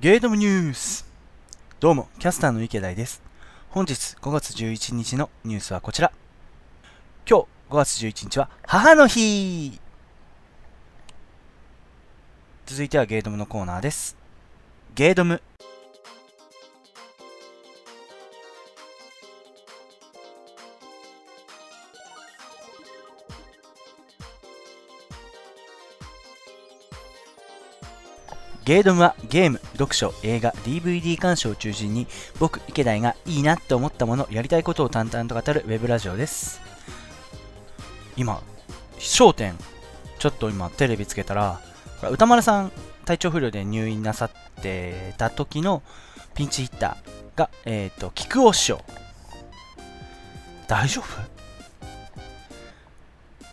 ゲートムニュースどうも、キャスターの池大です。本日5月11日のニュースはこちら。今日5月11日は母の日続いてはゲートムのコーナーです。ゲートム。ゲードムはゲーム、読書、映画、DVD 鑑賞を中心に僕、池田がいいなって思ったもの、やりたいことを淡々と語るウェブラジオです。今、焦点、ちょっと今テレビつけたら、歌丸さん体調不良で入院なさってた時のピンチヒッターが、えっ、と、菊尾師匠。大丈夫？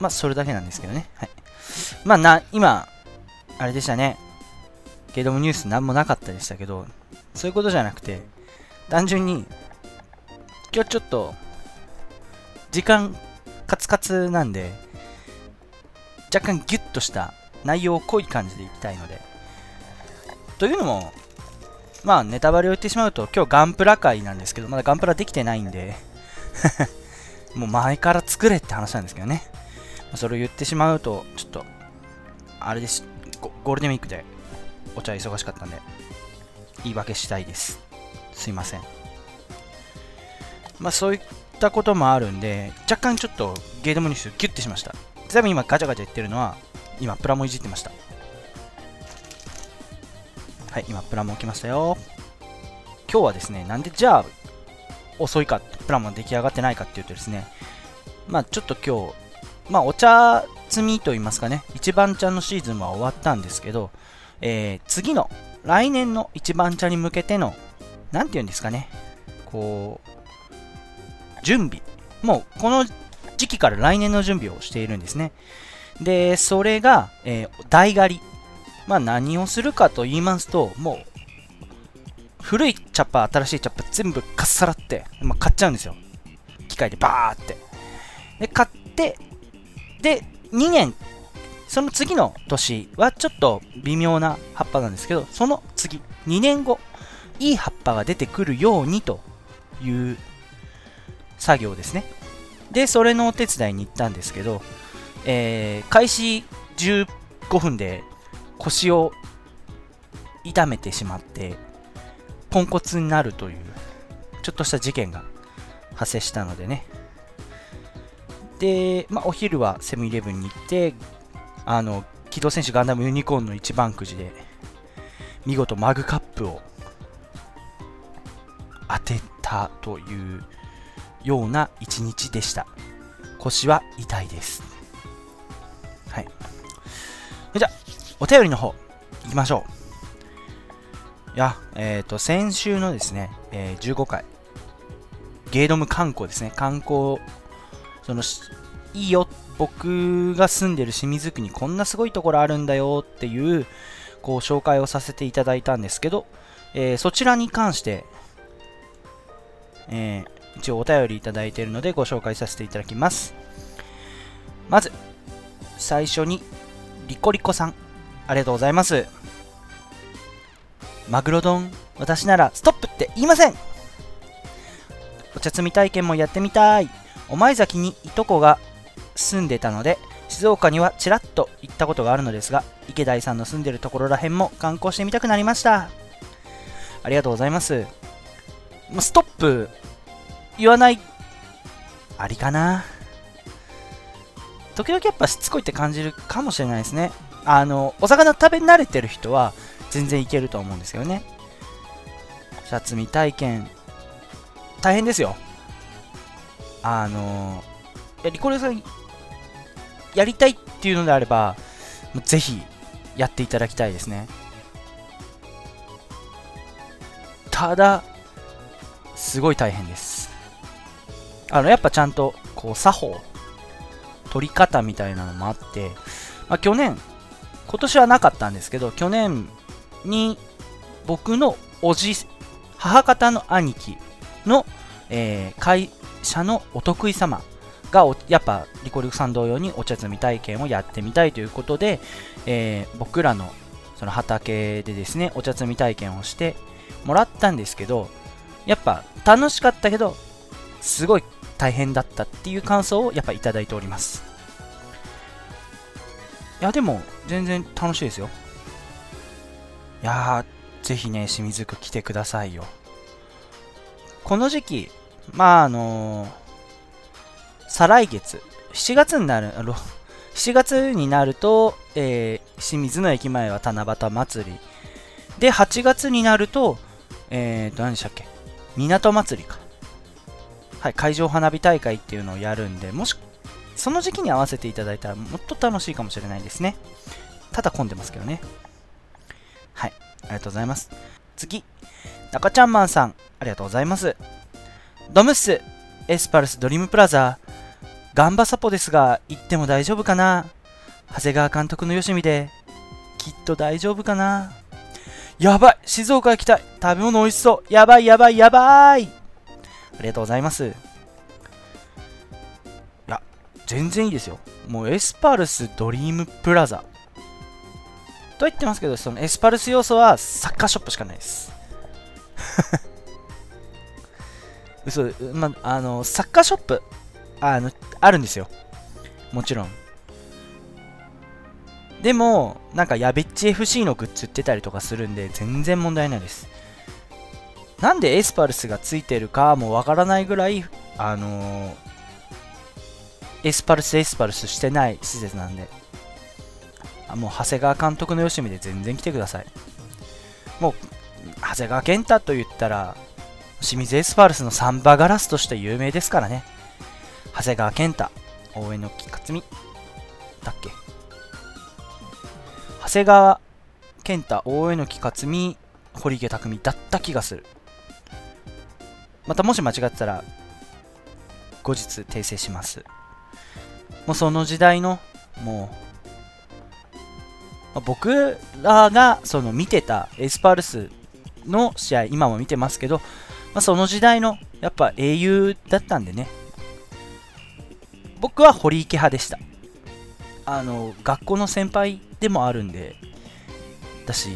まあ、それだけなんですけどね。はい。まあ、な、今、あれでしたね。ゲドムニュースなんもなかったでしたけど、そういうことじゃなくて、単純に、今日ちょっと、時間カツカツなんで、若干ギュッとした内容を濃い感じでいきたいので、というのも、まあネタバレを言ってしまうと、今日ガンプラ会なんですけど、まだガンプラできてないんで、もう前から作れって話なんですけどね。それを言ってしまうと、ちょっと、あれです、ゴールデンウィークでお茶忙しかったんで、言い訳したいです。すいません。まあそういったこともあるんで、若干ちょっとゲードムニュースギュッてしました。ちなみに今ガチャガチャ言ってるのは、今プラモいじってました。はい、今プラモ置きましたよ。今日はですね、なんでじゃあ遅いか、プラモ出来上がってないかっていうとですね、まあちょっと今日、まあお茶摘みと言いますかね、一番茶のシーズンは終わったんですけど、えー、次の来年の一番茶に向けての、なんて言うんですかね、こう、準備。もうこの時期から来年の準備をしているんですね。で、それが、えー、台狩り。まあ何をするかと言いますと、もう、古いチャッパー、新しいチャッパ全部かっさらって、まあ、買っちゃうんですよ。機械でバーって。で、買って、で、2年、その次の年はちょっと微妙な葉っぱなんですけど、その次、2年後、いい葉っぱが出てくるようにという作業ですね。で、それのお手伝いに行ったんですけど、えー、開始15分で腰を痛めてしまって、ポンコツになるという、ちょっとした事件が発生したのでね。で、まあ、お昼はセブンイレブンに行って、あの、機動戦士ガンダムユニコーンの一番くじで、見事マグカップを当てたというような一日でした。腰は痛いです。はい。じゃあ、お便りの方、行きましょう。いや、えっ、ー、と、先週のですね、えー、15回、ゲードム観光ですね、観光、その、いいよっ、僕が住んでる清水区にこんなすごいところあるんだよっていう、こう、紹介をさせていただいたんですけど、えー、そちらに関して、えー、一応お便りいただいているのでご紹介させていただきます。まず、最初に、リコリコさん、ありがとうございます。マグロ丼、私ならストップって言いませんお茶摘み体験もやってみたい。お前崎にいとこが住んでたので、静岡にはちらっと行ったことがあるのですが、池田さんの住んでるところらへんも観光してみたくなりました。ありがとうございます。ストップ、言わない、ありかな。時々やっぱしつこいって感じるかもしれないですね。あの、お魚食べ慣れてる人は全然いけると思うんですけどね。シャツ見体験、大変ですよ。あの、いや、リコレさん、やりたいっていうのであれば、ぜひやっていただきたいですね。ただ、すごい大変です。あの、やっぱちゃんと、こう、作法、取り方みたいなのもあって、まあ、去年、今年はなかったんですけど、去年に僕のおじ、母方の兄貴の、えー、会社のお得意様がやっぱリコリコさん同様にお茶摘み体験をやってみたいということで、えー、僕らのその畑でですね、お茶摘み体験をしてもらったんですけど、やっぱ楽しかったけど、すごい大変だったっていう感想をやっぱいただいております。いや、でも全然楽しいですよ。いやー、ぜひね、清水区来てくださいよ。この時期、まああのー、再来月、7月になる、7 月になると、えー、清水の駅前は七夕祭り。で、8月になると、えーと、何でしたっけ？港祭りか。はい、海上花火大会っていうのをやるんで、もし、その時期に合わせていただいたらもっと楽しいかもしれないですね。ただ混んでますけどね。はい、ありがとうございます。次、中ちゃんマンさん、ありがとうございます。ドムッス、エスパルスドリームプラザ、ガンバサポですが、行っても大丈夫かな？長谷川監督のよしみで、きっと大丈夫かな？やばい静岡行きたい食べ物美味しそうやばいやばいやばいありがとうございます。いや、全然いいですよ。もうエスパルスドリームプラザ。と言ってますけど、そのエスパルス要素はサッカーショップしかないです。嘘、ま、あの、サッカーショップ、あの、あるんですよ。もちろん。でも、なんか、やべっち FC のグッズ売ってたりとかするんで、全然問題ないです。なんでエスパルスがついてるかもわからないぐらい、あのー、エスパルスエスパルスしてない施設なんで、あもう長谷川監督のよしみで全然来てください。もう、長谷川健太と言ったら、清水エスパルスのサンバガラスとして有名ですからね。長谷川健太、応援の木克美、だっけ？長谷川健太、大江の木克美、堀池匠だった気がする。またもし間違ってたら、後日訂正します。もうその時代の、もう、まあ、僕らがその見てたエスパルスの試合、今も見てますけど、まあ、その時代のやっぱ英雄だったんでね、僕は堀池派でした。あの、学校の先輩でもあるんで、だし、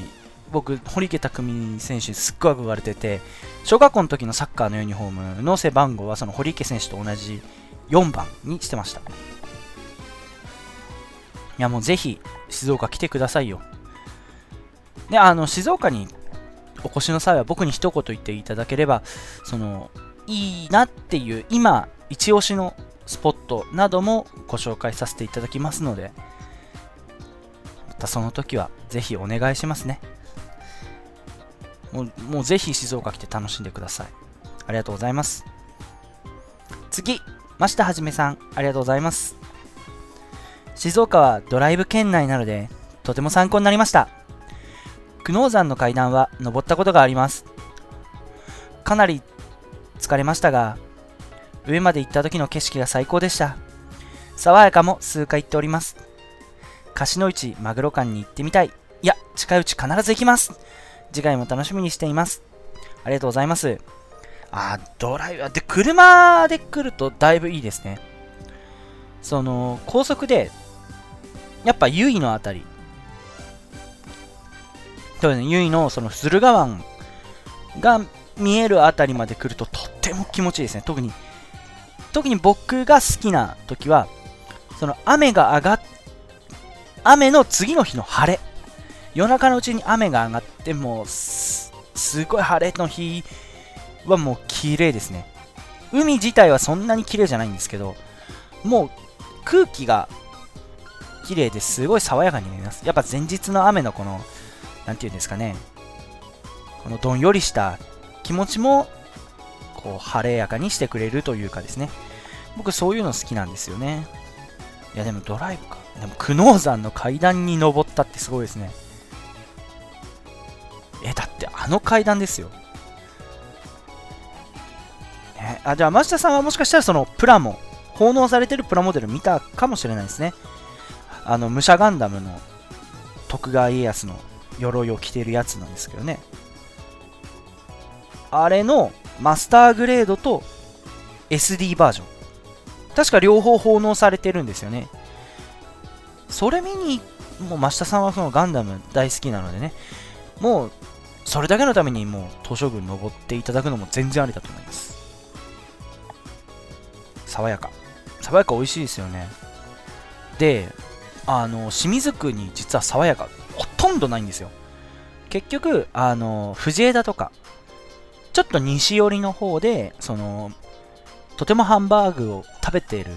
僕、堀池匠選手すっごい憧れてて、小学校の時のサッカーのユニフォームの背番号はその堀池選手と同じ4番にしてました。いや、もうぜひ静岡来てくださいよ。で、あの、静岡にお越しの際は僕に一言言っていただければ、その、いいなっていう、今、一押しのスポットなどもご紹介させていただきますので、またその時はぜひお願いしますね。もうもうぜひ静岡来て楽しんでください。ありがとうございます。次、増田はじめさん、ありがとうございます。静岡はドライブ圏内なので、とても参考になりました。久能山の階段は登ったことがあります。かなり疲れましたが、上まで行った時の景色が最高でした。爽やかも数回行っております。貸の市マグロ館に行ってみたい。いや、近いうち必ず行きます。次回も楽しみにしています。ありがとうございます。あ、ドライバーで、車で来るとだいぶいいですね。その、高速で、やっぱ由比のあたり、そうですね、由比のその駿河湾が見えるあたりまで来るととっても気持ちいいですね。特に、特に僕が好きな時は、その雨が上がっ、雨の次の日の晴れ。夜中のうちに雨が上がってもうすごい晴れの日はもう綺麗ですね海自体はそんなに綺麗じゃないんですけどもう空気が綺麗ですごい爽やかになりますやっぱ前日の雨のこの何て言うんですかねこのどんよりした気持ちもこう晴れやかにしてくれるというかですね僕そういうの好きなんですよねいやでもドライブかでも久能山の階段に登ったってすごいですねえ、だってあの階段ですよ。えあ、じゃあ、増田さんはもしかしたらそのプラモ、奉納されてるプラモデル見たかもしれないですね。あの、武者ガンダムの徳川家康の鎧を着てるやつなんですけどね。あれのマスターグレードと SD バージョン。確か両方奉納されてるんですよね。それ見にもう真下さんはそのガンダム大好きなのでね、もう、それだけのためにもう、東照宮登っていただくのも全然ありだと思います。爽やか。爽やか美味しいですよね。で、あの、清水区に実は爽やか、ほとんどないんですよ。結局、あの、藤枝とか、ちょっと西寄りの方で、その、とてもハンバーグを食べている、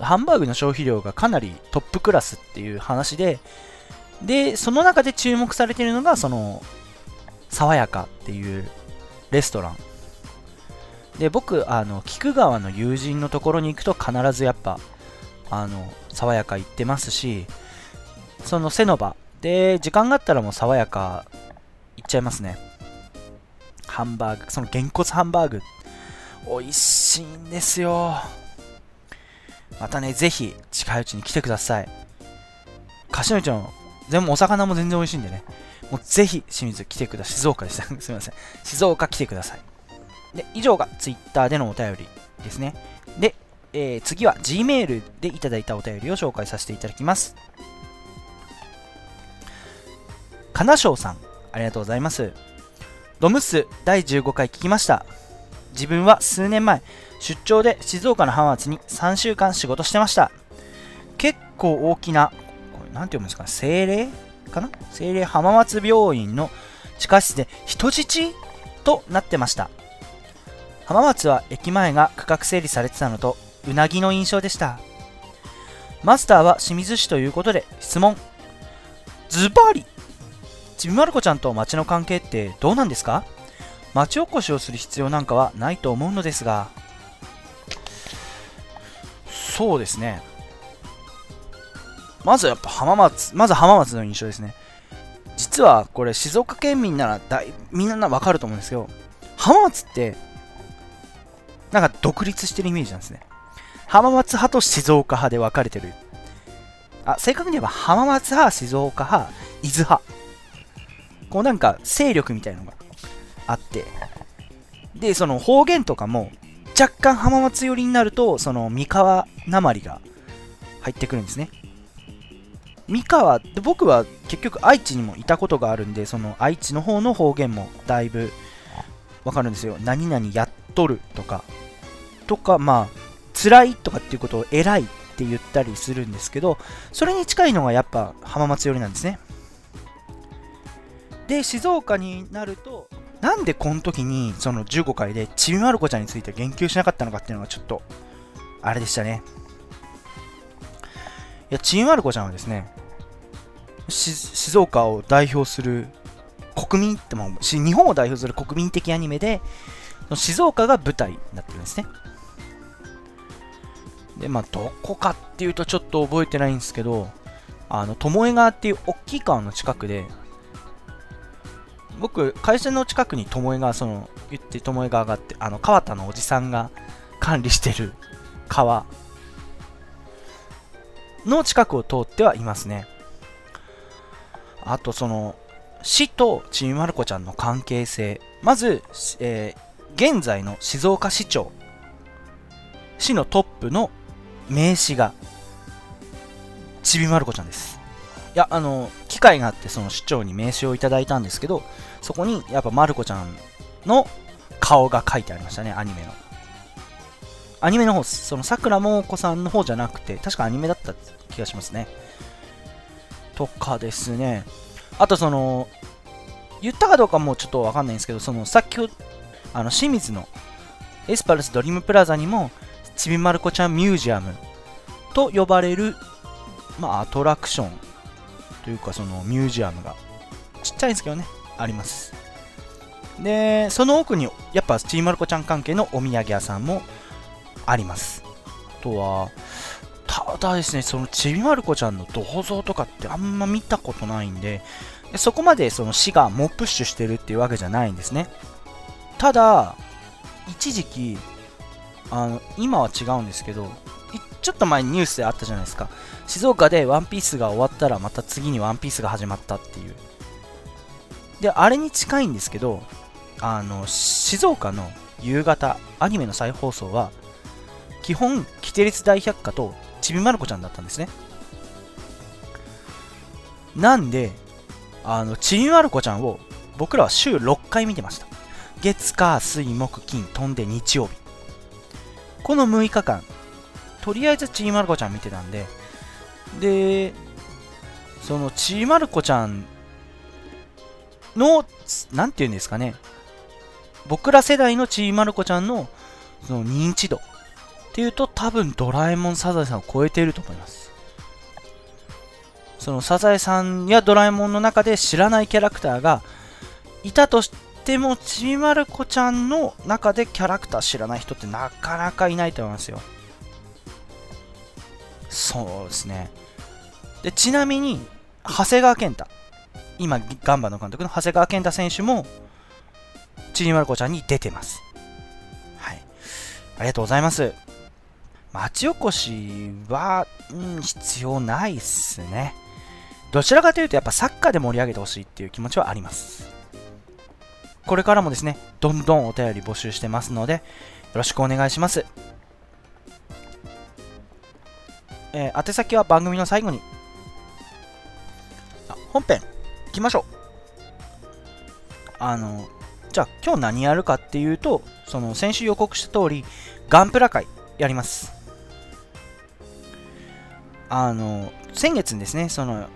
ハンバーグの消費量がかなりトップクラスっていう話で、で、その中で注目されているのが、その、爽やかっていうレストラン。で、僕、あの、菊川の友人のところに行くと必ずやっぱ、あの、爽やか行ってますし、そのセノバで、時間があったらもう爽やか行っちゃいますね。ハンバーグ、そのげんこつハンバーグ、美味しいんですよ。またね、ぜひ近いうちに来てください。柏ちゃん、全部お魚も全然美味しいんでね。もうぜひ清水来てください。静岡でした。すみません。静岡来てください。で、以上が Twitter でのお便りですね。で、えー、次は Gmail でいただいたお便りを紹介させていただきます。かなしょうさん、ありがとうございます。ドムス第15回聞きました。自分は数年前、出張で静岡の浜松に3週間仕事してました。結構大きな、これなんて読むんですか、精霊かな？精霊浜松病院の地下室で人質となってました。浜松は駅前が区画整理されてたのと、うなぎの印象でした。マスターは清水市ということで質問。ズバリちびまる子ちゃんと町の関係ってどうなんですか？町おこしをする必要なんかはないと思うのですが。そうですね。まずやっぱ浜松まず浜松の印象ですね。実はこれ静岡県民ならだいみんなわかると思うんですけど浜松ってなんか独立してるイメージなんですね。浜松派と静岡派で分かれてる。あ正確に言えば浜松派静岡派伊豆派。こうなんか勢力みたいのがあって、で、その方言とかも若干浜松寄りになると、その三河なまりが入ってくるんですね。三河で僕は結局愛知にもいたことがあるんで、その愛知の方の方言もだいぶわかるんですよ。何々やっとるとか、とか、まあ、辛いとかっていうことを偉いって言ったりするんですけど、それに近いのがやっぱ浜松寄りなんですね。で、静岡になると、なんでこの時に、その15回でちびまる子ちゃんについて言及しなかったのかっていうのがちょっと、あれでしたね。いや、ちびまる子ちゃんはですね、静岡を代表する国民っても日本を代表する国民的アニメで、静岡が舞台になってるんですね。で、まあ、どこかっていうとちょっと覚えてないんですけど、あの、巴川っていう大きい川の近くで、僕、会社の近くに巴が、その、言って巴川がって、あの、川田のおじさんが管理してる川の近くを通ってはいますね。あと、その、市とちびまる子ちゃんの関係性。まず、えー、現在の静岡市長。市のトップの名刺が、ちびまる子ちゃんです。や、あの、機会があって、その市長に名刺をいただいたんですけど、そこにやっぱまる子ちゃんの顔が書いてありましたね、アニメの。アニメの方、そのさくらもこさんの方じゃなくて、確かアニメだった気がしますね。とかですね。あとその、言ったかどうかもちょっとわかんないんですけど、そのさっき、あの、清水のエスパルスドリームプラザにも、ちびまる子ちゃんミュージアムと呼ばれる、まあ、アトラクションというかそのミュージアムがちっちゃいんですけどねあります。でその奥にやっぱちーまる子ちゃん関係のお土産屋さんもあります。あとはただですねそのちびまる子ちゃんの銅像とかってあんま見たことないんでそこまでその市が猛プッシュしてるっていうわけじゃないんですね。ただ一時期あの今は違うんですけどちょっと前にニュースであったじゃないですか。静岡でワンピースが終わったらまた次にワンピースが始まったっていう。で、あれに近いんですけど、あの、静岡の夕方、アニメの再放送は、基本、キテレツ大百科とちびまる子ちゃんだったんですね。なんで、あの、ちびまる子ちゃんを僕らは週6回見てました。月、火、水、木、金、飛んで日曜日。この6日間、とりあえずちびまる子ちゃん見てたんで、で、そのちびまる子ちゃんの、なんて言うんですかね、僕ら世代のちびまる子ちゃんのその認知度っていうと多分ドラえもんサザエさんを超えていると思います。そのサザエさんやドラえもんの中で知らないキャラクターがいたとしてもちびまる子ちゃんの中でキャラクター知らない人ってなかなかいないと思いますよ。そうですね。で、ちなみに、長谷川健太。今、ガンバの監督の長谷川健太選手も、ちびまる子ちゃんに出てます。はい。ありがとうございます。町おこしは、うん、必要ないっすね。どちらかというと、やっぱサッカーで盛り上げてほしいっていう気持ちはあります。これからもですね、どんどんお便り募集してますので、よろしくお願いします。えー、宛先は番組の最後に。本編、行きましょう。あの、じゃあ今日何やるかっていうと、その先週予告した通り、ガンプラ会やります。あの、先月ですね、その、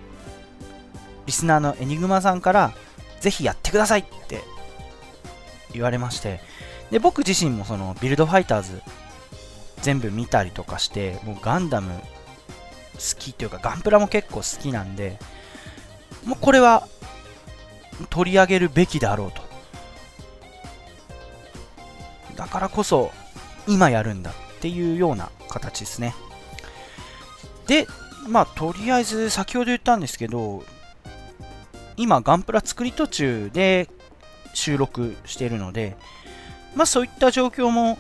リスナーのエニグマさんから、ぜひやってくださいって言われまして、で、僕自身もその、ビルドファイターズ全部見たりとかして、もうガンダム好きっていうか、ガンプラも結構好きなんで、もうこれは取り上げるべきであろうと。だからこそ、今やるんだっていうような形ですね。で、まあ、とりあえず先ほど言ったんですけど、今、ガンプラ作り途中で収録しているので、まあ、そういった状況も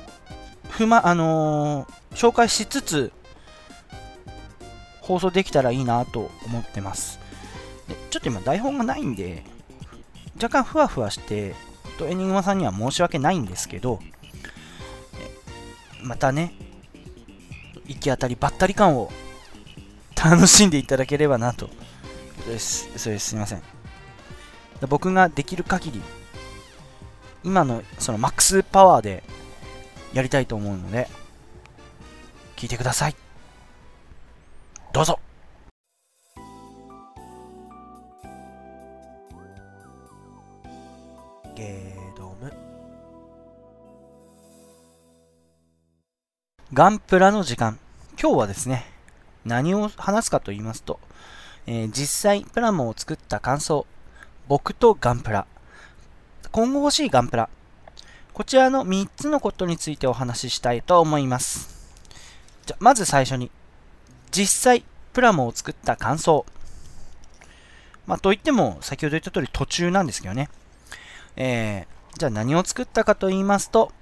ま、あのー、紹介しつつ、放送できたらいいなと思ってます。でちょっと今台本がないんで、若干ふわふわして、とエニグマさんには申し訳ないんですけど、またね、行き当たりばったり感を楽しんでいただければなと。です。それすみません。僕ができる限り、今のそのマックスパワーでやりたいと思うので、聞いてください。どうぞ。ゲードム。ガンプラの時間。今日はですね、何を話すかと言いますと、えー、実際プラモを作った感想、僕とガンプラ、今後欲しいガンプラ、こちらの3つのことについてお話ししたいと思います。じゃ、まず最初に、実際プラモを作った感想。まあ、といっても、先ほど言った通り途中なんですけどね。えー、じゃあ何を作ったかと言いますと、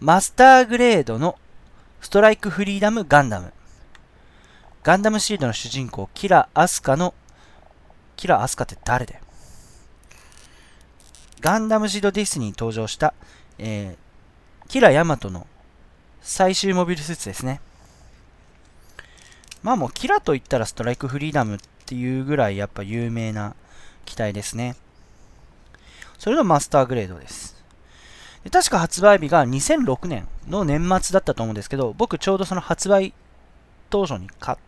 マスターグレードのストライクフリーダムガンダム。ガンダムシードの主人公、キラ・アスカの、キラ・アスカって誰だよガンダムシードディスに登場した、えー、キラ・ヤマトの最終モビルスーツですね。まあもうキラと言ったらストライクフリーダムっていうぐらいやっぱ有名な機体ですね。それのマスターグレードです。で確か発売日が2006年の年末だったと思うんですけど、僕ちょうどその発売当初に買っ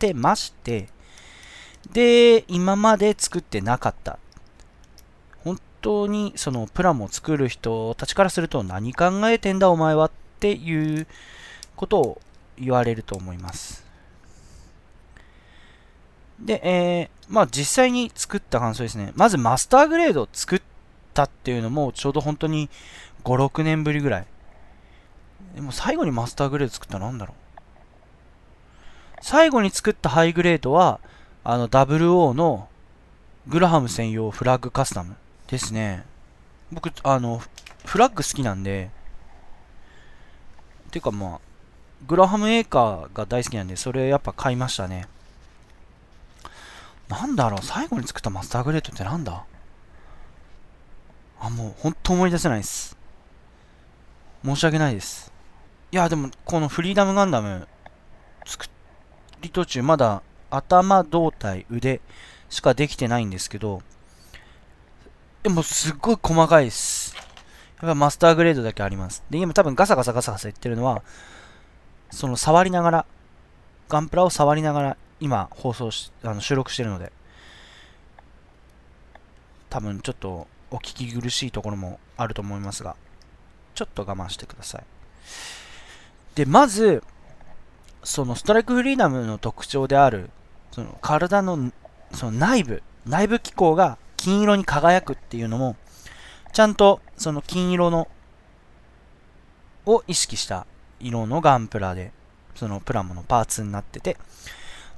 てまして、で、今まで作ってなかった。本当にそのプラモを作る人たちからすると何考えてんだお前はっていうことを言われると思います。で、えー、まあ実際に作った感想ですね。まずマスターグレードを作ったっていうのもちょうど本当に5、6年ぶりぐらい。でも最後にマスターグレード作ったのなんだろう。最後に作ったハイグレードは、あの WO のグラハム専用フラッグカスタムですね。僕、あの、フラッグ好きなんで、ていうかまあ、グラハムエーカーが大好きなんで、それやっぱ買いましたね。なんだろう、最後に作ったマスターグレードってなんだ？あ、もう、ほんと思い出せないです。申し訳ないです。いや、でも、このフリーダムガンダム、作り途中、まだ頭、胴体、腕しかできてないんですけど、でもすっごい細かいです。やっぱマスターグレードだけあります。で、今多分ガサガサガサガサ言ってるのは、その触りながら、ガンプラを触りながら今放送し、あの収録してるので、多分ちょっとお聞き苦しいところもあると思いますが、ちょっと我慢してください。で、まず、そのストライクフリーダムの特徴である、その体のその内部、内部機構が金色に輝くっていうのも、ちゃんとその金色の、を意識した色のガンプラで、そのプラモのパーツになってて、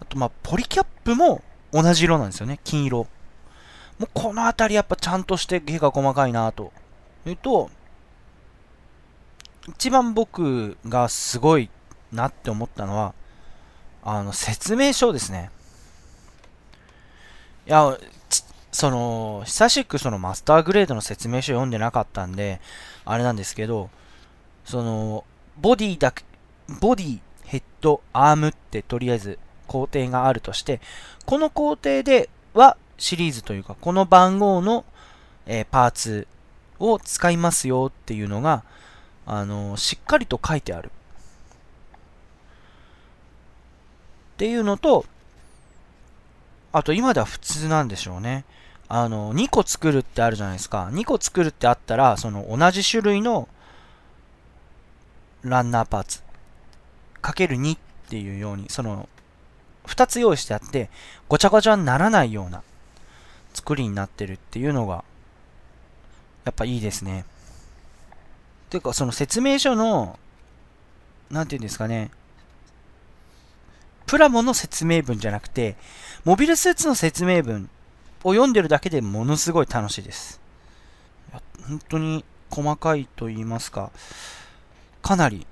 あとまあ、ポリキャップも同じ色なんですよね、金色。もうこの辺りやっぱちゃんとして毛が細かいなと。いうと、一番僕がすごいなって思ったのは、あの、説明書ですね。いや、その、久しくそのマスターグレードの説明書読んでなかったんで、あれなんですけど、その、ボディだけ、ボディ、ヘッド、アームってとりあえず工程があるとして、この工程ではシリーズというか、この番号の、えー、パーツを使いますよっていうのが、あのー、しっかりと書いてある。っていうのと、あと今では普通なんでしょうね。あの、2個作るってあるじゃないですか。2個作るってあったら、その同じ種類のランナーパーツ、かける2っていうように、その、2つ用意してあって、ごちゃごちゃにならないような作りになってるっていうのが、やっぱいいですね。ていうか、その説明書の、なんていうんですかね、プラモの説明文じゃなくて、モビルスーツの説明文を読んでるだけでものすごい楽しいです。本当に細かいと言いますか、かなり、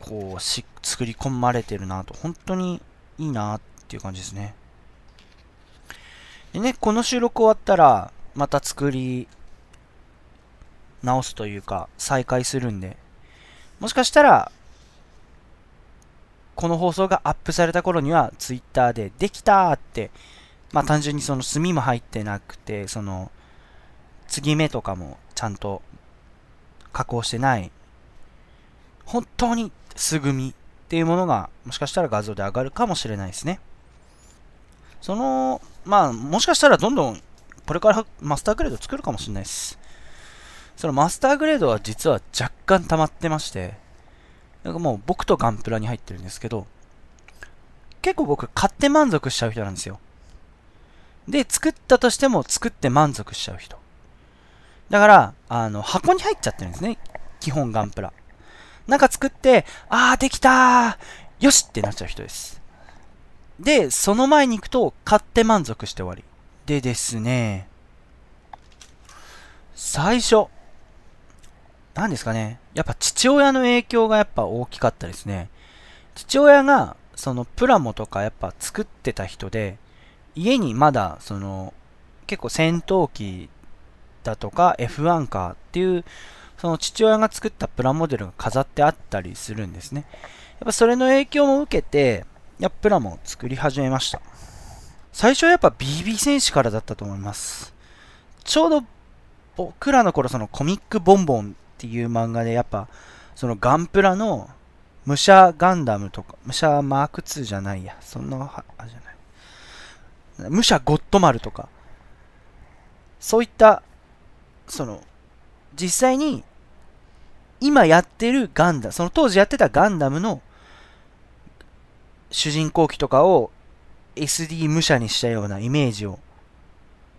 こう、し、作り込まれてるなと、本当にいいなっていう感じですね。でね、この収録終わったら、また作り直すというか、再開するんで、もしかしたら、この放送がアップされた頃には、ツイッターで、できたって、まあ単純にその墨も入ってなくて、その、継ぎ目とかもちゃんと加工してない、本当に素組みっていうものが、もしかしたら画像で上がるかもしれないですね。その、まあ、もしかしたらどんどん、これからマスターグレード作るかもしれないです。そのマスターグレードは実は若干溜まってまして、なんかもう僕とガンプラに入ってるんですけど、結構僕買って満足しちゃう人なんですよ。で、作ったとしても作って満足しちゃう人。だから、あの、箱に入っちゃってるんですね。基本ガンプラ。なんか作って、あーできたーよしってなっちゃう人です。で、その前に行くと、買って満足して終わり。でですね、最初、何ですかね。やっぱ父親の影響がやっぱ大きかったですね。父親が、そのプラモとかやっぱ作ってた人で、家にまだ、その、結構戦闘機だとか F1 カーっていう、その父親が作ったプラモデルが飾ってあったりするんですね。やっぱそれの影響も受けて、やっプラモを作り始めました。最初はやっぱ BB 戦士からだったと思います。ちょうど僕らの頃そのコミックボンボンっていう漫画でやっぱそのガンプラの武者ガンダムとか、武者マーク2じゃないや。そんな、あ、じゃない。武者ゴッドマルとか、そういった、その、実際に今やってるガンダム、その当時やってたガンダムの主人公機とかを SD 武者にしたようなイメージを、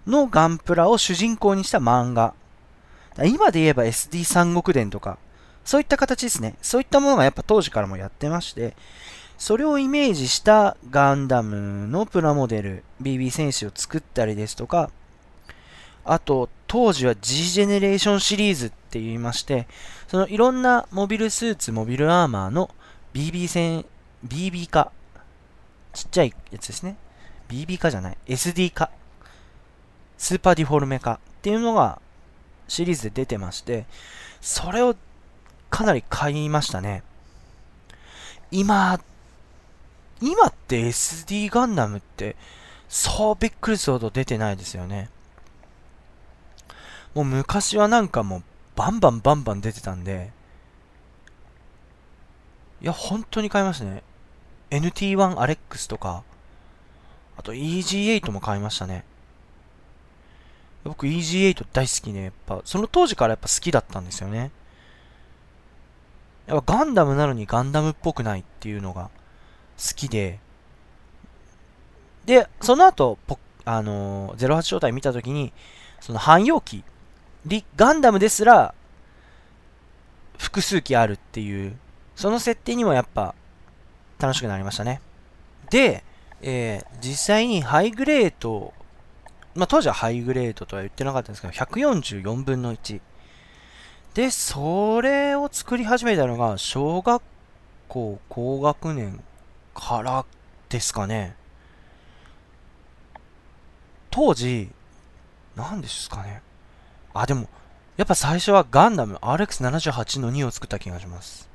のガンプラを主人公にした漫画。今で言えば SD 三国伝とか、そういった形ですね。そういったものがやっぱ当時からもやってまして、それをイメージしたガンダムのプラモデル、BB 戦士を作ったりですとか、あと、当時は G ジェネレーションシリーズって言いまして、そのいろんなモビルスーツ、モビルアーマーの BB 戦、BB 化ちっちゃいやつですね。BB 化じゃない。SD 化。スーパーディフォルメ化っていうのがシリーズで出てまして、それをかなり買いましたね。今、今って SD ガンダムってそうびっくりするほど出てないですよね。もう昔はなんかもうバンバンバンバン出てたんで、いや、本当に買いましたね。NT1 アレックスとか、あと EG8 も買いましたね。僕 EG8 大好きね。やっぱ、その当時からやっぱ好きだったんですよね。やっぱガンダムなのにガンダムっぽくないっていうのが好きで、で、その後、あのー、08状態見たときに、その汎用機、ガンダムですら、複数機あるっていう、その設定にもやっぱ、楽しくなりましたね。で、えー、実際にハイグレード、まあ、当時はハイグレードとは言ってなかったんですけど、144分の1。で、それを作り始めたのが、小学校高学年からですかね。当時、何ですかね。あ、でも、やっぱ最初はガンダム RX78 の2を作った気がします。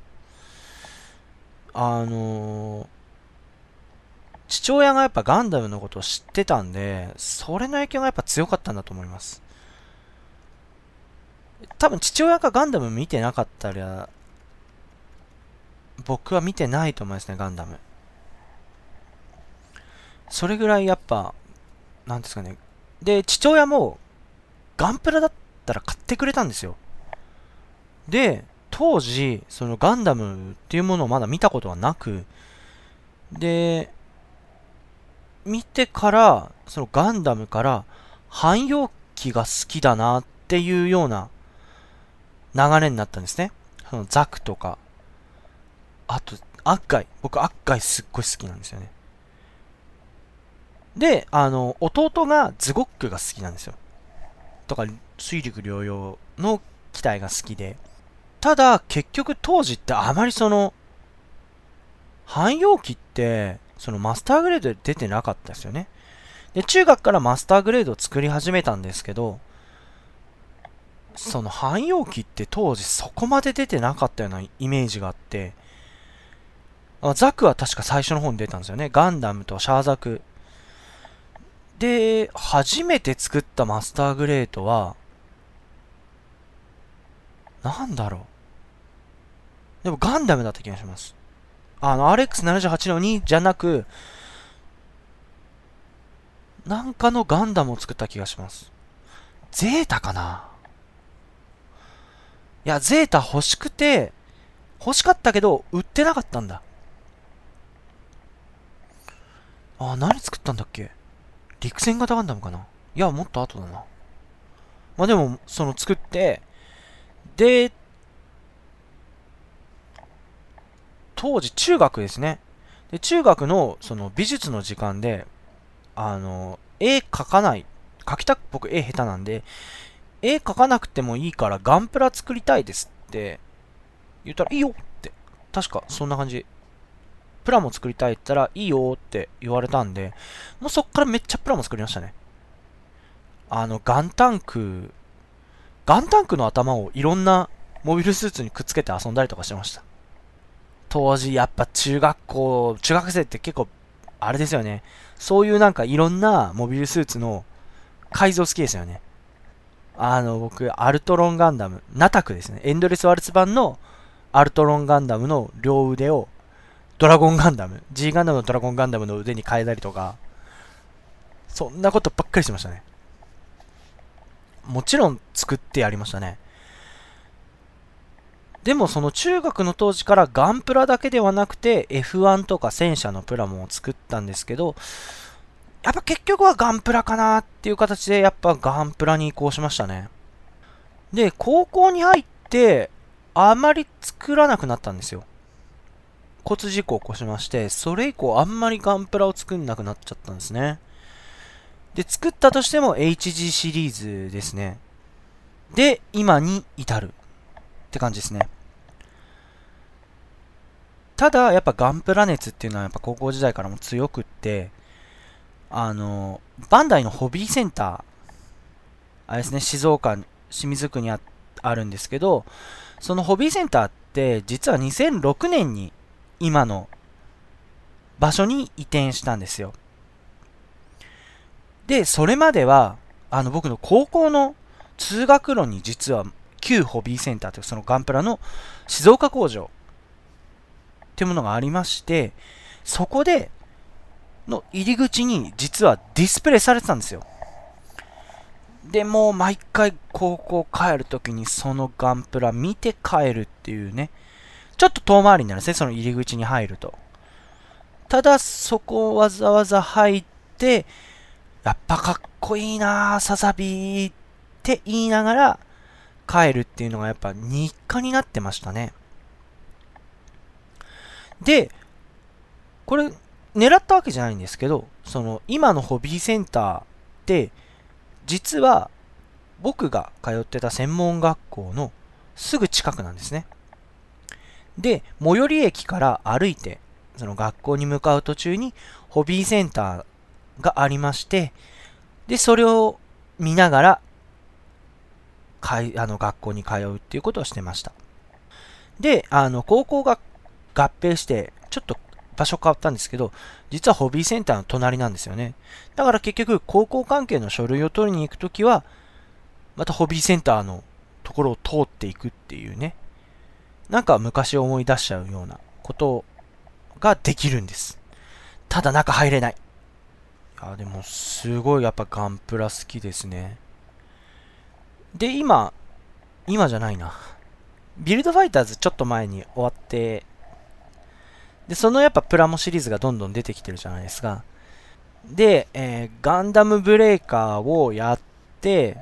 あのー、父親がやっぱガンダムのことを知ってたんで、それの影響がやっぱ強かったんだと思います。多分父親がガンダム見てなかったら、僕は見てないと思いますね、ガンダム。それぐらいやっぱ、なんですかね。で、父親も、ガンプラだったたら買ってくれたんですよ。で、当時、そのガンダムっていうものをまだ見たことはなく、で、見てから、そのガンダムから、汎用機が好きだなっていうような流れになったんですね。そのザクとか、あと、アッガイ。僕、アッガイすっごい好きなんですよね。で、あの、弟がズゴックが好きなんですよ。とか、水陸両用の機体が好きで。ただ、結局当時ってあまりその、汎用機って、そのマスターグレードで出てなかったですよね。で、中学からマスターグレードを作り始めたんですけど、その汎用機って当時そこまで出てなかったようなイメージがあって、ザクは確か最初の方に出たんですよね。ガンダムとシャーザクで、初めて作ったマスターグレートは、なんだろう。でもガンダムだった気がします。あの、RX78 の2じゃなく、なんかのガンダムを作った気がします。ゼータかな？いや、ゼータ欲しくて、欲しかったけど、売ってなかったんだ。あ、何作ったんだっけ？陸戦型ガンダムかな？いや、もっと後だな。まあでも、その作って、で、当時中学ですね。で、中学のその美術の時間で、あの、絵描かない。描きたく、僕絵下手なんで、絵描かなくてもいいからガンプラ作りたいですって言ったらいいよって。確かそんな感じ。プラモ作りたいって言ったらいいよって言われたんで、もうそっからめっちゃプラモ作りましたね。あの、ガンタンク、ガンタンクの頭をいろんなモビルスーツにくっつけて遊んだりとかしてました。当時やっぱ中学校、中学生って結構、あれですよね。そういうなんかいろんなモビルスーツの改造好きですよね。あの、僕、アルトロンガンダム、ナタクですね。エンドレスワルツ版のアルトロンガンダムの両腕をドラゴンガンダム、G ガンダムのドラゴンガンダムの腕に変えたりとか、そんなことばっかりしてましたね。もちろん作ってやりましたね。でもその中学の当時からガンプラだけではなくて F1 とか戦車のプラモを作ったんですけど、やっぱ結局はガンプラかなっていう形でやっぱガンプラに移行しましたね。で、高校に入ってあまり作らなくなったんですよ。骨事故を起こしまして、それ以降あんまりガンプラを作んなくなっちゃったんですね。で、作ったとしても HG シリーズですね。で、今に至るって感じですね。ただ、やっぱガンプラ熱っていうのはやっぱ高校時代からも強くって、あの、バンダイのホビーセンター、あれですね、静岡、清水区にああるんですけど、そのホビーセンターって実は2006年に今の場所に移転したんですよ。で、それまでは、あの、僕の高校の通学路に実は旧ホビーセンターというそのガンプラの静岡工場っていうものがありまして、そこでの入り口に実はディスプレイされてたんですよ。で、もう毎回高校帰るときにそのガンプラ見て帰るっていうね。ちょっと遠回りになるんですね、その入り口に入ると。ただ、そこをわざわざ入って、やっぱかっこいいなぁ、サザビーって言いながら帰るっていうのがやっぱ日課になってましたね。で、これ、狙ったわけじゃないんですけど、その、今のホビーセンターって、実は、僕が通ってた専門学校のすぐ近くなんですね。で、最寄り駅から歩いて、その学校に向かう途中に、ホビーセンターがありまして、で、それを見ながら、かい、あの、学校に通うっていうことをしてました。で、あの、高校が合併して、ちょっと場所変わったんですけど、実はホビーセンターの隣なんですよね。だから結局、高校関係の書類を取りに行くときは、またホビーセンターのところを通っていくっていうね。なんか昔思い出しちゃうようなことができるんです。ただ中入れない。や、でもすごいやっぱガンプラ好きですね。で、今、今じゃないな。ビルドファイターズちょっと前に終わって、で、そのやっぱプラモシリーズがどんどん出てきてるじゃないですか。で、えー、ガンダムブレーカーをやって、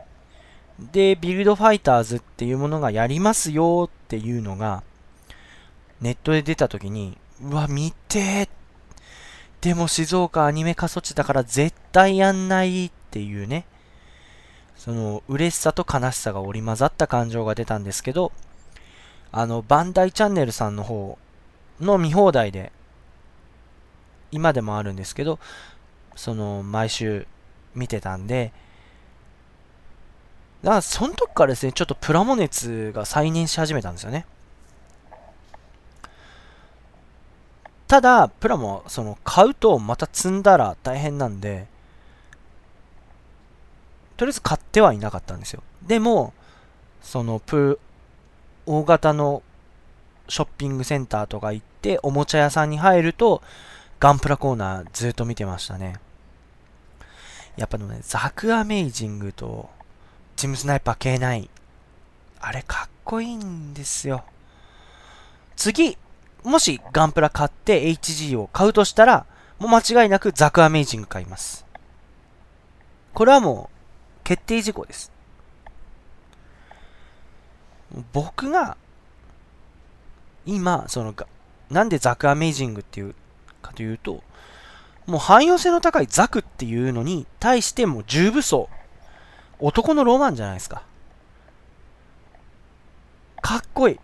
で、ビルドファイターズっていうものがやりますよっていうのが、ネットで出た時に、うわ、見てでも静岡アニメ過疎地だから絶対やんないっていうね、その嬉しさと悲しさが織り交ざった感情が出たんですけど、あの、バンダイチャンネルさんの方の見放題で、今でもあるんですけど、その、毎週見てたんで、だから、その時からですね、ちょっとプラモ熱が再燃し始めたんですよね。ただ、プラモ、その、買うとまた積んだら大変なんで、とりあえず買ってはいなかったんですよ。でも、その、プ、大型のショッピングセンターとか行って、おもちゃ屋さんに入ると、ガンプラコーナーずっと見てましたね。やっぱでもね、ザクアメイジングと、ジムスナイパー K9。あれかっこいいんですよ。次、もしガンプラ買って HG を買うとしたら、もう間違いなくザクアメイジング買います。これはもう、決定事項です。僕が今、その、なんでザクアメイジングっていうかというと、もう汎用性の高いザクっていうのに対しても重武装。男のロマンじゃないですか。かっこいい。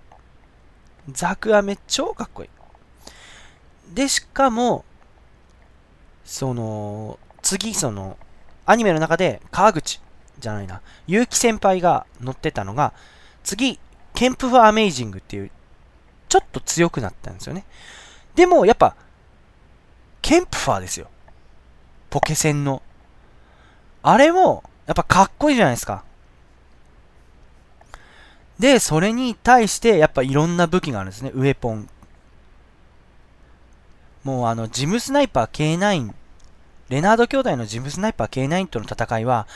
ザクアメ超かっこいい。で、しかも、その、次、その、アニメの中で川口じゃないな、結城先輩が乗ってたのが、次、ケンプファーアメイジングっていうちょっと強くなったんですよね。でも、やっぱ、ケンプファーですよ。ポケセンの。あれも、やっぱかっこいいじゃないですか。で、それに対して、やっぱいろんな武器があるんですね。ウェポン。もうあの、ジムスナイパー K9、レナード兄弟のジムスナイパー K9 との戦いは、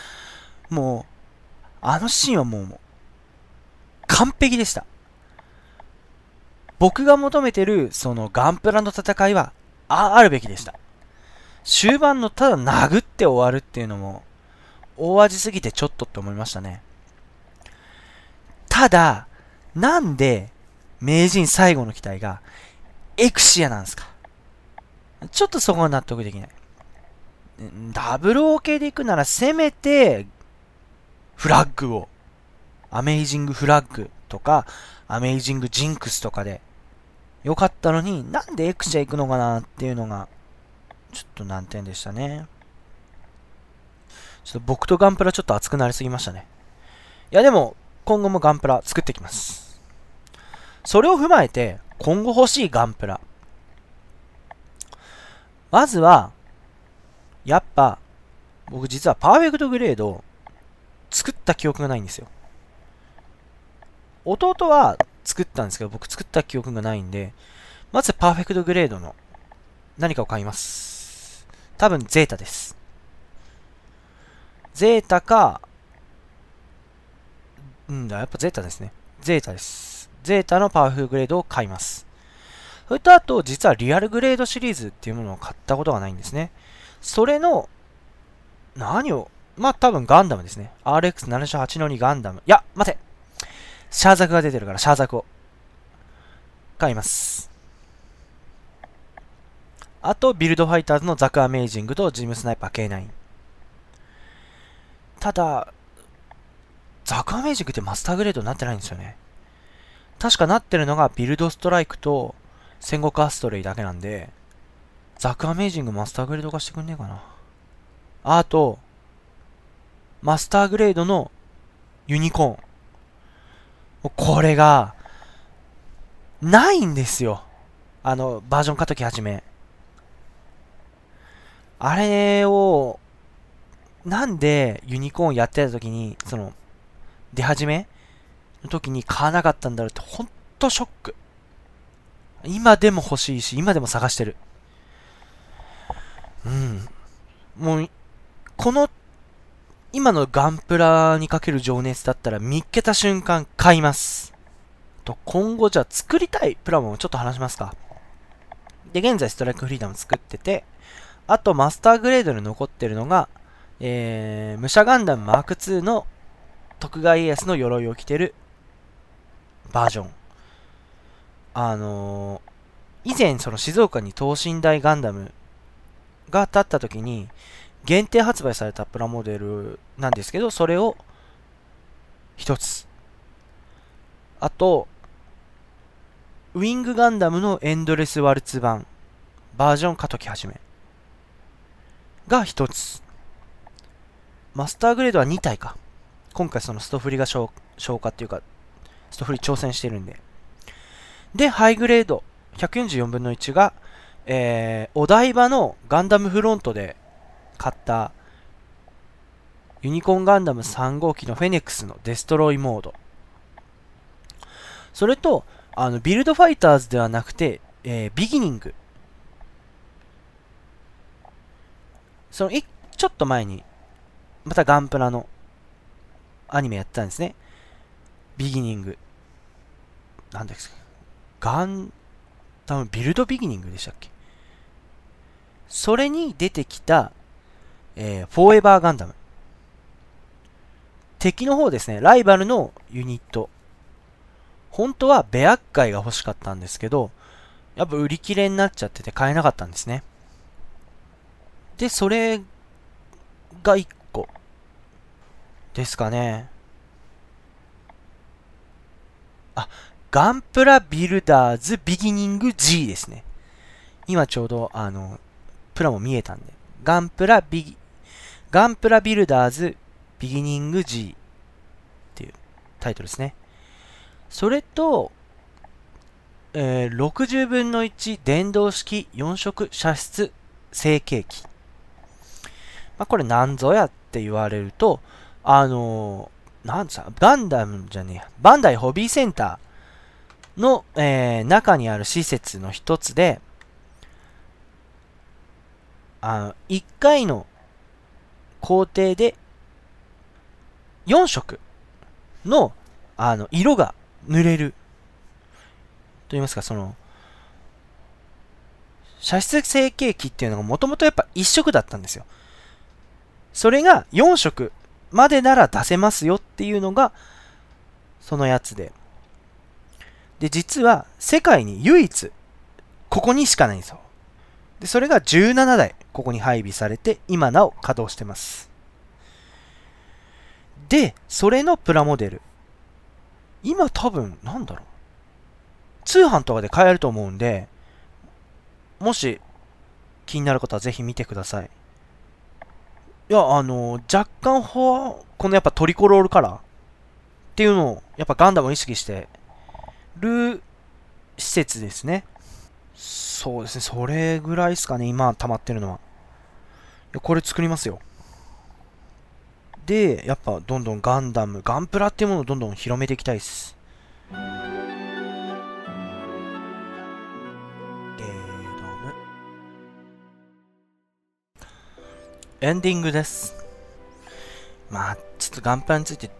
もう、あのシーンはもう、完璧でした。僕が求めてる、そのガンプラの戦いは、あ、あるべきでした。終盤のただ殴って終わるっていうのも、大味すぎてちょっとって思いましたね。ただ、なんで、名人最後の機体が、エクシアなんですか？ちょっとそこは納得できない。ダブルオーケーで行くなら、せめて、フラッグを、アメイジングフラッグとか、アメイジングジンクスとかで、良かったのに、なんでエクシャ行くのかなっていうのが、ちょっと難点でしたね。ちょっと僕とガンプラちょっと熱くなりすぎましたね。いやでも、今後もガンプラ作ってきます。それを踏まえて、今後欲しいガンプラ。まずは、やっぱ、僕実はパーフェクトグレード作った記憶がないんですよ。弟は作ったんですけど、僕作った記憶がないんで、まずパーフェクトグレードの何かを買います。多分ゼータです。ゼータか、うんだ、やっぱゼータですね。ゼータです。ゼータのパワフルグレードを買います。それとあと、実はリアルグレードシリーズっていうものを買ったことがないんですね。それの、何を、まあ、多分ガンダムですね。RX78 の2ガンダム。いや、待てシャーザクが出てるから、シャーザクを。買います。あと、ビルドファイターズのザクアメイジングとジムスナイパー K9。ただ、ザクアメイジングってマスターグレードになってないんですよね。確かなってるのがビルドストライクと戦国アストレイだけなんで、ザクアメイジングマスターグレード化してくんねえかな。あと、マスターグレードのユニコーン。これが、ないんですよ。あの、バージョン過渡期はじめ。あれを、なんでユニコーンやってた時に、その、出始めの時に買わなかったんだろうって、ほんとショック。今でも欲しいし、今でも探してる。うん。もう、この、今のガンプラにかける情熱だったら見っけた瞬間買います。と、今後じゃあ作りたいプラモンをちょっと話しますか。で、現在ストライクフリーダム作ってて、あと、マスターグレードに残ってるのが、えー、武者ガンダムマーク2の徳川家康の鎧を着てるバージョン。あのー、以前その静岡に等身大ガンダムが立った時に、限定発売されたプラモデルなんですけど、それを一つ。あと、ウィングガンダムのエンドレスワルツ版、バージョン過渡期始め。が1つ。マスターグレードは2体か。今回そのストフリが消化っていうか、ストフリ挑戦してるんで。で、ハイグレード、144分の1が、えー、お台場のガンダムフロントで買ったユニコーンガンダム3号機のフェネックスのデストロイモード。それと、あの、ビルドファイターズではなくて、えー、ビギニングそのいちょっと前に、またガンプラのアニメやってたんですね。ビギニング。なんですかガン、多分ビルドビギニングでしたっけそれに出てきた、えー、フォーエバーガンダム。敵の方ですね、ライバルのユニット。本当はベアッカイが欲しかったんですけど、やっぱ売り切れになっちゃってて買えなかったんですね。で、それが1個ですかね。あ、ガンプラビルダーズビギニング G ですね。今ちょうど、あの、プラも見えたんで。ガンプラビギ、ガンプラビルダーズビギニング G っていうタイトルですね。それと、えー、60分の1電動式4色射出成形機。まあ、これ何ぞやって言われると、あのー、なんさ、ガンダムじゃねえや、バンダイホビーセンターの、えー、中にある施設の一つで、あの、1回の工程で4色の、あの、色が塗れる。と言いますか、その、射出成形機っていうのがもともとやっぱ1色だったんですよ。それが4色までなら出せますよっていうのが、そのやつで。で、実は世界に唯一、ここにしかないんですよ。で、それが17台、ここに配備されて、今なお稼働してます。で、それのプラモデル。今多分、なんだろう。通販とかで買えると思うんで、もし気になる方はぜひ見てください。いや、あの、若干このやっぱトリコロールカラーっていうのを、やっぱガンダムを意識してる施設ですね。そうですね、それぐらいですかね、今溜まってるのは。いやこれ作りますよ。で、やっぱどんどんガンダム、ガンプラっていうものをどんどん広めていきたいです。エンディングです。まあ、ちょっとガンプラについて、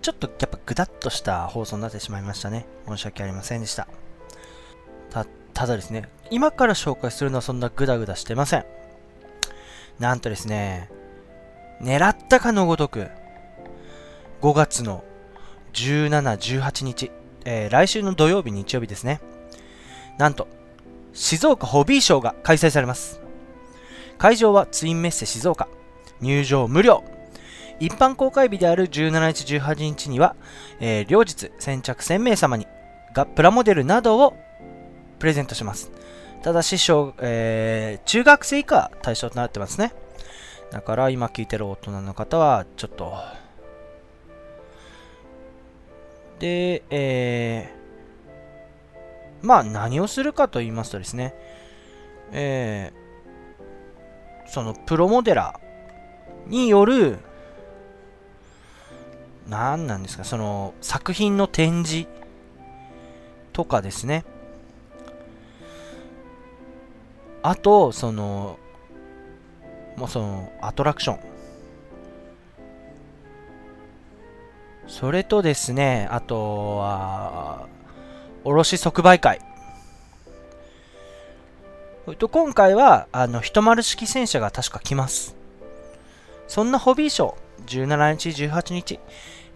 ちょっとやっぱぐだっとした放送になってしまいましたね。申し訳ありませんでした。た、ただですね、今から紹介するのはそんなグダグダしてません。なんとですね、狙ったかのごとく、5月の17、18日、えー、来週の土曜日、日曜日ですね。なんと、静岡ホビーショーが開催されます。会場はツインメッセ静岡。入場無料。一般公開日である17日、18日には、えー、両日先着1000名様にがプラモデルなどをプレゼントします。ただし、小、えー、中学生以下対象となってますね。だから今聞いてる大人の方は、ちょっと。で、えー、まあ何をするかと言いますとですね、えー、そのプロモデラーによる、何なんですか、その作品の展示とかですね。あと、その、もうそのアトラクションそれとですねあとは卸即売会と今回はあの一丸式戦車が確か来ます。そんなホビーショー17日18日、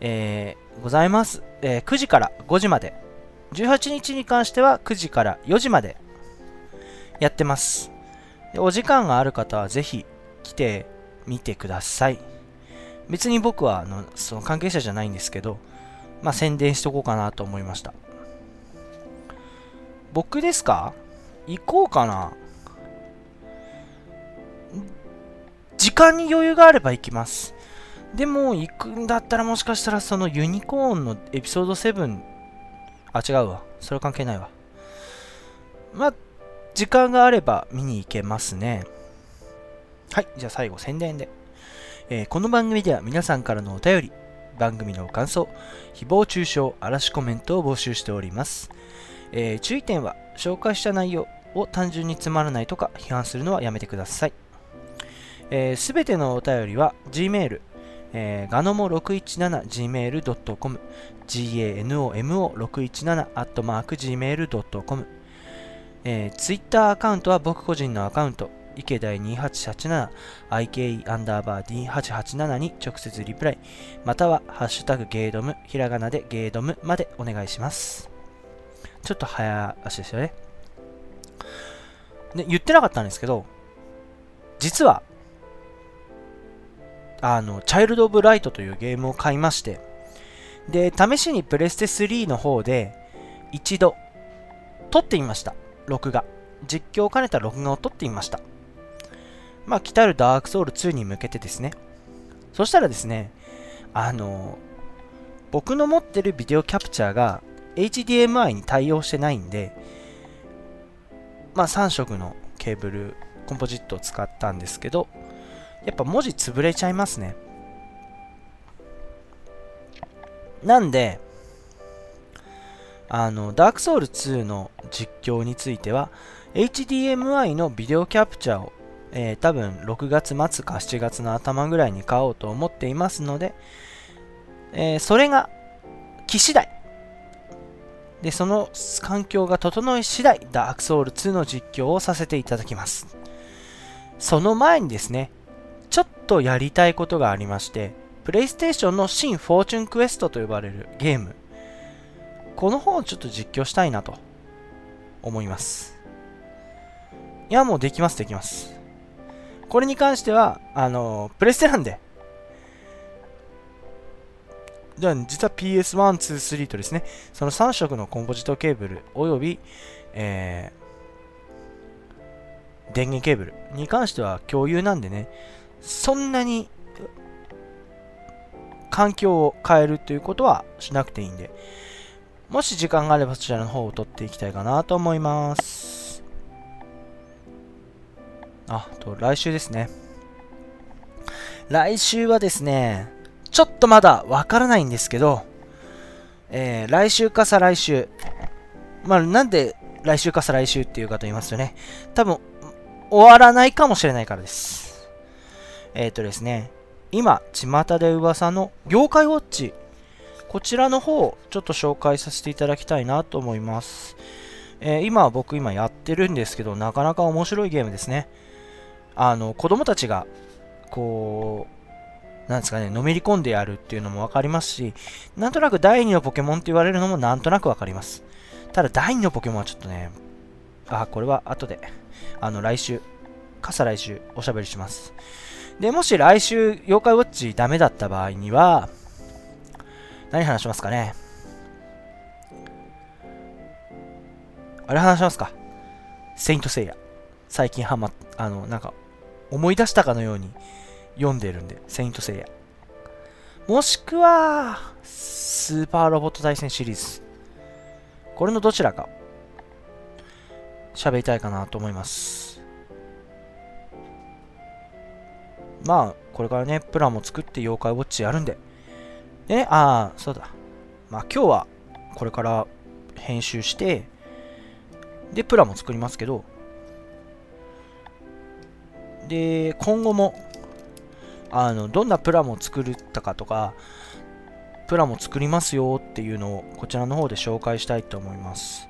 えー、ございます、えー、9時から5時まで。18日に関しては9時から4時までやってます。お時間がある方はぜひ来てみてください。別に僕はあのその関係者じゃないんですけど、まあ、宣伝しとこうかなと思いました。僕ですか？行こうかな時間に余裕があれば行きます。でも、行くんだったらもしかしたらそのユニコーンのエピソード7、あ、違うわ。それは関係ないわ。まあ、時間があれば見に行けますね。はい、じゃあ最後宣伝で。えー、この番組では皆さんからのお便り、番組の感想、誹謗中傷、嵐コメントを募集しております。えー、注意点は、紹介した内容を単純につまらないとか批判するのはやめてください。す、えー、べ、てのお便りは、Gmail、えー、ガノモ 617gmail.com、ganomo617-gmail.com、えー、Twitter アカウントは僕個人のアカウント、池田2887、IKE アンダーバー D887 に直接リプライ、またはハッシュタグゲードム、ひらがなでゲードムまでお願いします。ちょっと早足ですよね。で、言ってなかったんですけど、実は、あの、チャイルド・オブ・ライトというゲームを買いまして、で、試しにプレステ3の方で、一度、撮ってみました。録画。実況を兼ねた録画を撮ってみました。まあ、来たるダークソウル2に向けてですね。そしたらですね、あの、僕の持ってるビデオキャプチャーが HDMI に対応してないんで、まあ3色のケーブル、コンポジットを使ったんですけど、やっぱ文字潰れちゃいますね。なんで、あの、ダークソウル2の実況については、HDMI のビデオキャプチャーをえー、多分6月末か7月の頭ぐらいに買おうと思っていますので、えー、それが来次第でその環境が整い次第ダークソウル2の実況をさせていただきます。その前にですねちょっとやりたいことがありましてプレイステーションの新フォーチュンクエストと呼ばれるゲーム。この方をちょっと実況したいなと思います。いやもうできますできます。これに関しては、あの、プレステなんで。じゃあ、実は PS1、2、3とですね、その3色のコンポジットケーブルおよび、えー、電源ケーブルに関しては共有なんでね、そんなに環境を変えるということはしなくていいんで、もし時間があればそちらの方を取っていきたいかなと思います。あと来週ですね。来週はですね、ちょっとまだわからないんですけど、えー、来週か再来週、まあ、なんで来週か再来週っていうかと言いますとね、多分、終わらないかもしれないからです。えっ、ー、とですね、今、巷で噂の業界ウォッチ、こちらの方を、ちょっと紹介させていただきたいなと思います。えー、今、僕今やってるんですけど、なかなか面白いゲームですね。あの、子供たちが、こう、なんですかね、のめり込んでやるっていうのもわかりますし、なんとなく第2のポケモンって言われるのもなんとなくわかります。ただ、第2のポケモンはちょっとね、あ、これは後で、あの、来週、傘来週、おしゃべりします。で、もし来週、妖怪ウォッチダメだった場合には、何話しますかね？あれ話しますか？セイントセイヤ。最近ハマっ、あの、なんか、思い出したかのように読んでるんで、セイントセイヤ。もしくは、スーパーロボット対戦シリーズ。これのどちらか、喋りたいかなと思います。まあ、これからね、プランも作って妖怪ウォッチやるんで。でね、ああ、そうだ。まあ今日は、これから編集して、で、プランも作りますけど、で、今後も、あの、どんなプラモ作ったかとか、プラモ作りますよっていうのをこちらの方で紹介したいと思います。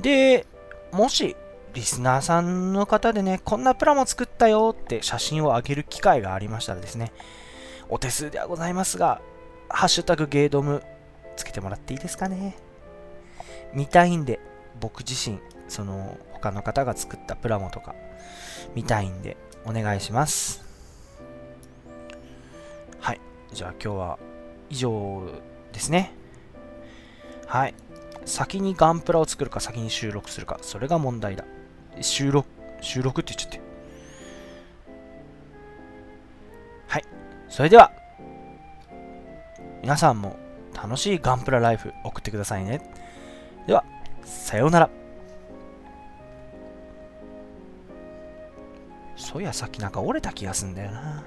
で、もし、リスナーさんの方でね、こんなプラモ作ったよって写真を上げる機会がありましたらですね、お手数ではございますが、ハッシュタグゲードムつけてもらっていいですかね。見たいんで、僕自身、その他の方が作ったプラモとか見たいんで、お願いします。じゃあ今日は以上ですね。はい。先にガンプラを作るか先に収録するか、それが問題だ。収録、収録って言っちゃって。はい。それでは、皆さんも楽しいガンプラライフ送ってくださいね。では、さようなら。そういやさっきなんか折れた気がすんだよな